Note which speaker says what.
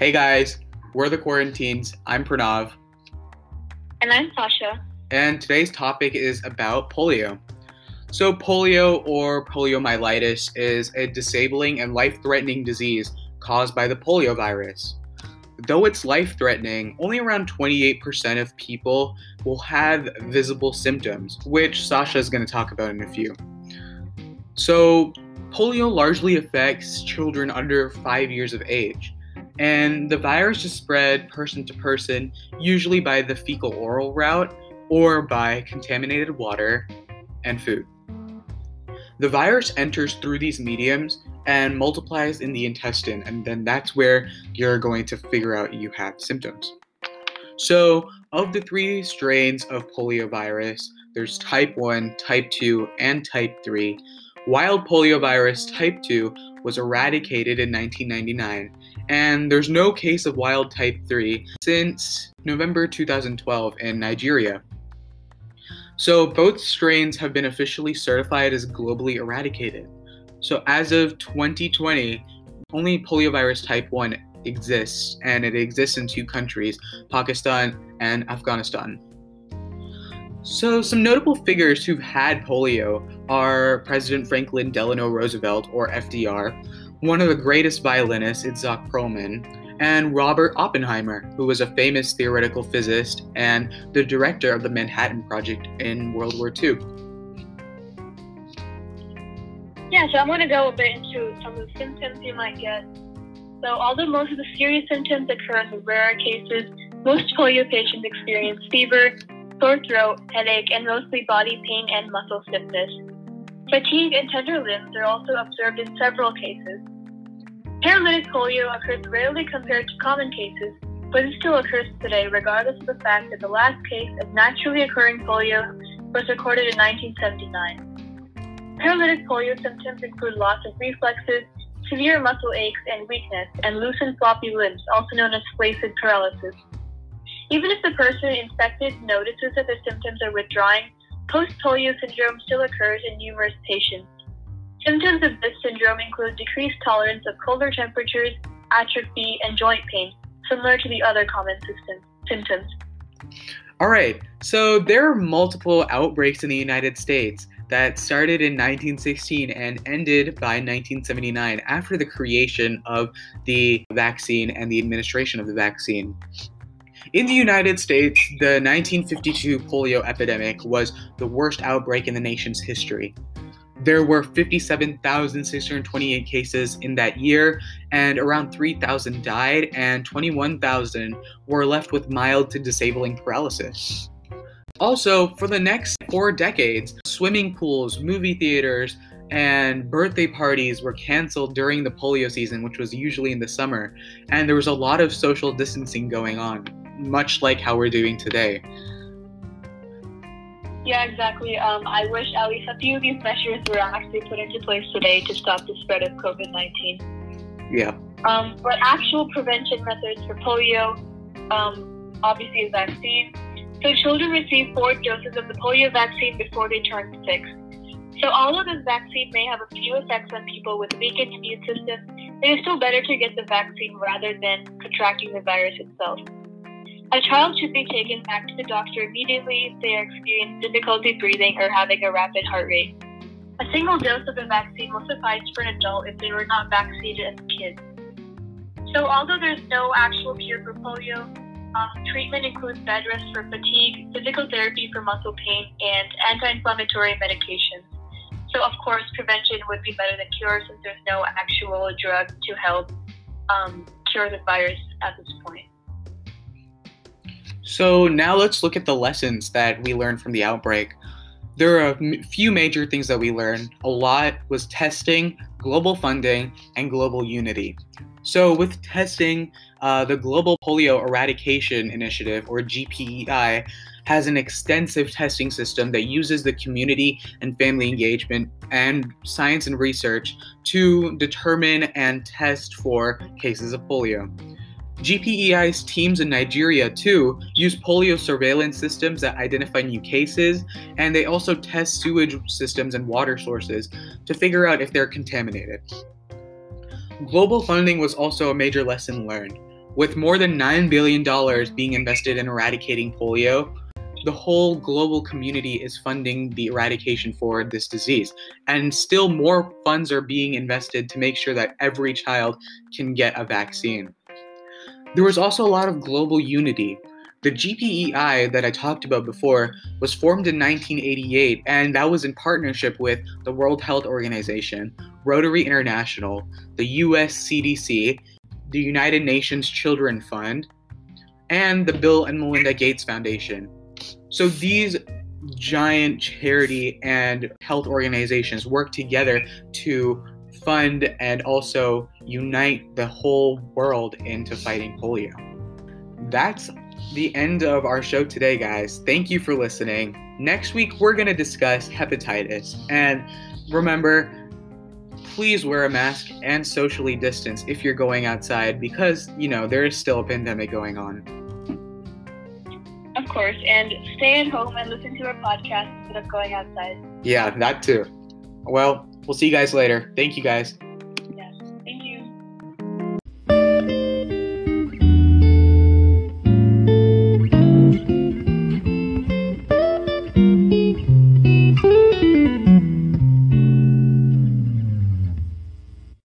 Speaker 1: Hey guys, we're the Quarantines. I'm Pranav.
Speaker 2: And I'm Sasha.
Speaker 1: And today's topic is about polio. So, polio or poliomyelitis is a disabling and life threatening disease caused by the polio virus. Though it's life threatening, only around 28% of people will have visible symptoms, which Sasha is going to talk about in a few. So, polio largely affects children under 5 years of age, and the virus is spread person to person, usually by the fecal oral route or by contaminated water and food. The virus enters through these mediums and multiplies in the intestine, and then that's where you're going to figure out you have symptoms. So, of the three strains of poliovirus, there's type 1, type 2, and type 3. Wild poliovirus type 2 was eradicated in 1999, and there's no case of wild type 3 since November 2012 in Nigeria. So both strains have been officially certified as globally eradicated. So as of 2020, only poliovirus type 1 exists, and it exists in two countries, Pakistan and Afghanistan. So, some notable figures who've had polio are President Franklin Delano Roosevelt, or FDR, one of the greatest violinists, Itzhak Perlman, and Robert Oppenheimer, who was a famous theoretical physicist and the director of the Manhattan Project in World War II.
Speaker 2: Yeah, so I'm going to go a bit into some of the symptoms you might get. So, although most of the serious symptoms occur in the rarer cases, most polio patients experience fever, sore throat, headache, and mostly body pain and muscle stiffness. Fatigue and tender limbs are also observed in several cases. Paralytic polio occurs rarely compared to common cases, but it still occurs today regardless of the fact that the last case of naturally occurring polio was recorded in 1979. Paralytic polio symptoms include loss of reflexes, severe muscle aches and weakness, and loose and floppy limbs, also known as flaccid paralysis. Even if the person infected notices that the symptoms are withdrawing, post polio syndrome still occurs in numerous patients. Symptoms of this syndrome include decreased tolerance of colder temperatures, atrophy, and joint pain, similar to the other common symptoms.
Speaker 1: All right, so there are multiple outbreaks in the United States that started in 1916 and ended by 1979 after the creation of the vaccine and the administration of the vaccine. In the United States, the 1952 polio epidemic was the worst outbreak in the nation's history. There were 57,628 cases in that year, and around 3,000 died, and 21,000 were left with mild to disabling paralysis. Also, for the next four decades, swimming pools, movie theaters, and birthday parties were canceled during the polio season, which was usually in the summer, and there was a lot of social distancing going on much like how we're doing today.
Speaker 2: Yeah, exactly. Um, I wish at least a few of these measures were actually put into place today to stop the spread of COVID 19.
Speaker 1: Yeah.
Speaker 2: Um, but actual prevention methods for polio, um, obviously, is vaccine. So children receive four doses of the polio vaccine before they turn six. So although this vaccine may have a few effects on people with weakened immune systems, it is still better to get the vaccine rather than contracting the virus itself. A child should be taken back to the doctor immediately if they are experiencing difficulty breathing or having a rapid heart rate. A single dose of the vaccine will suffice for an adult if they were not vaccinated as a kid. So, although there's no actual cure for polio, um, treatment includes bed rest for fatigue, physical therapy for muscle pain, and anti inflammatory medications. So, of course, prevention would be better than cure since there's no actual drug to help um, cure the virus at this point.
Speaker 1: So now let's look at the lessons that we learned from the outbreak. There are a few major things that we learned. A lot was testing, global funding, and global unity. So, with testing, uh, the Global Polio Eradication Initiative, or GPEI, has an extensive testing system that uses the community and family engagement and science and research to determine and test for cases of polio. GPEI's teams in Nigeria, too, use polio surveillance systems that identify new cases, and they also test sewage systems and water sources to figure out if they're contaminated. Global funding was also a major lesson learned. With more than $9 billion being invested in eradicating polio, the whole global community is funding the eradication for this disease. And still more funds are being invested to make sure that every child can get a vaccine. There was also a lot of global unity. The GPEI that I talked about before was formed in 1988, and that was in partnership with the World Health Organization, Rotary International, the US CDC, the United Nations Children Fund, and the Bill and Melinda Gates Foundation. So these giant charity and health organizations work together to fund and also unite the whole world into fighting polio. That's the end of our show today, guys. Thank you for listening. Next week, we're going to discuss hepatitis. And remember, please wear a mask and socially distance if you're going outside because, you know, there is still a pandemic going on.
Speaker 2: Of course, and stay at home and listen to our podcast instead of going outside.
Speaker 1: Yeah, that too. Well, we'll see you guys later. Thank you guys.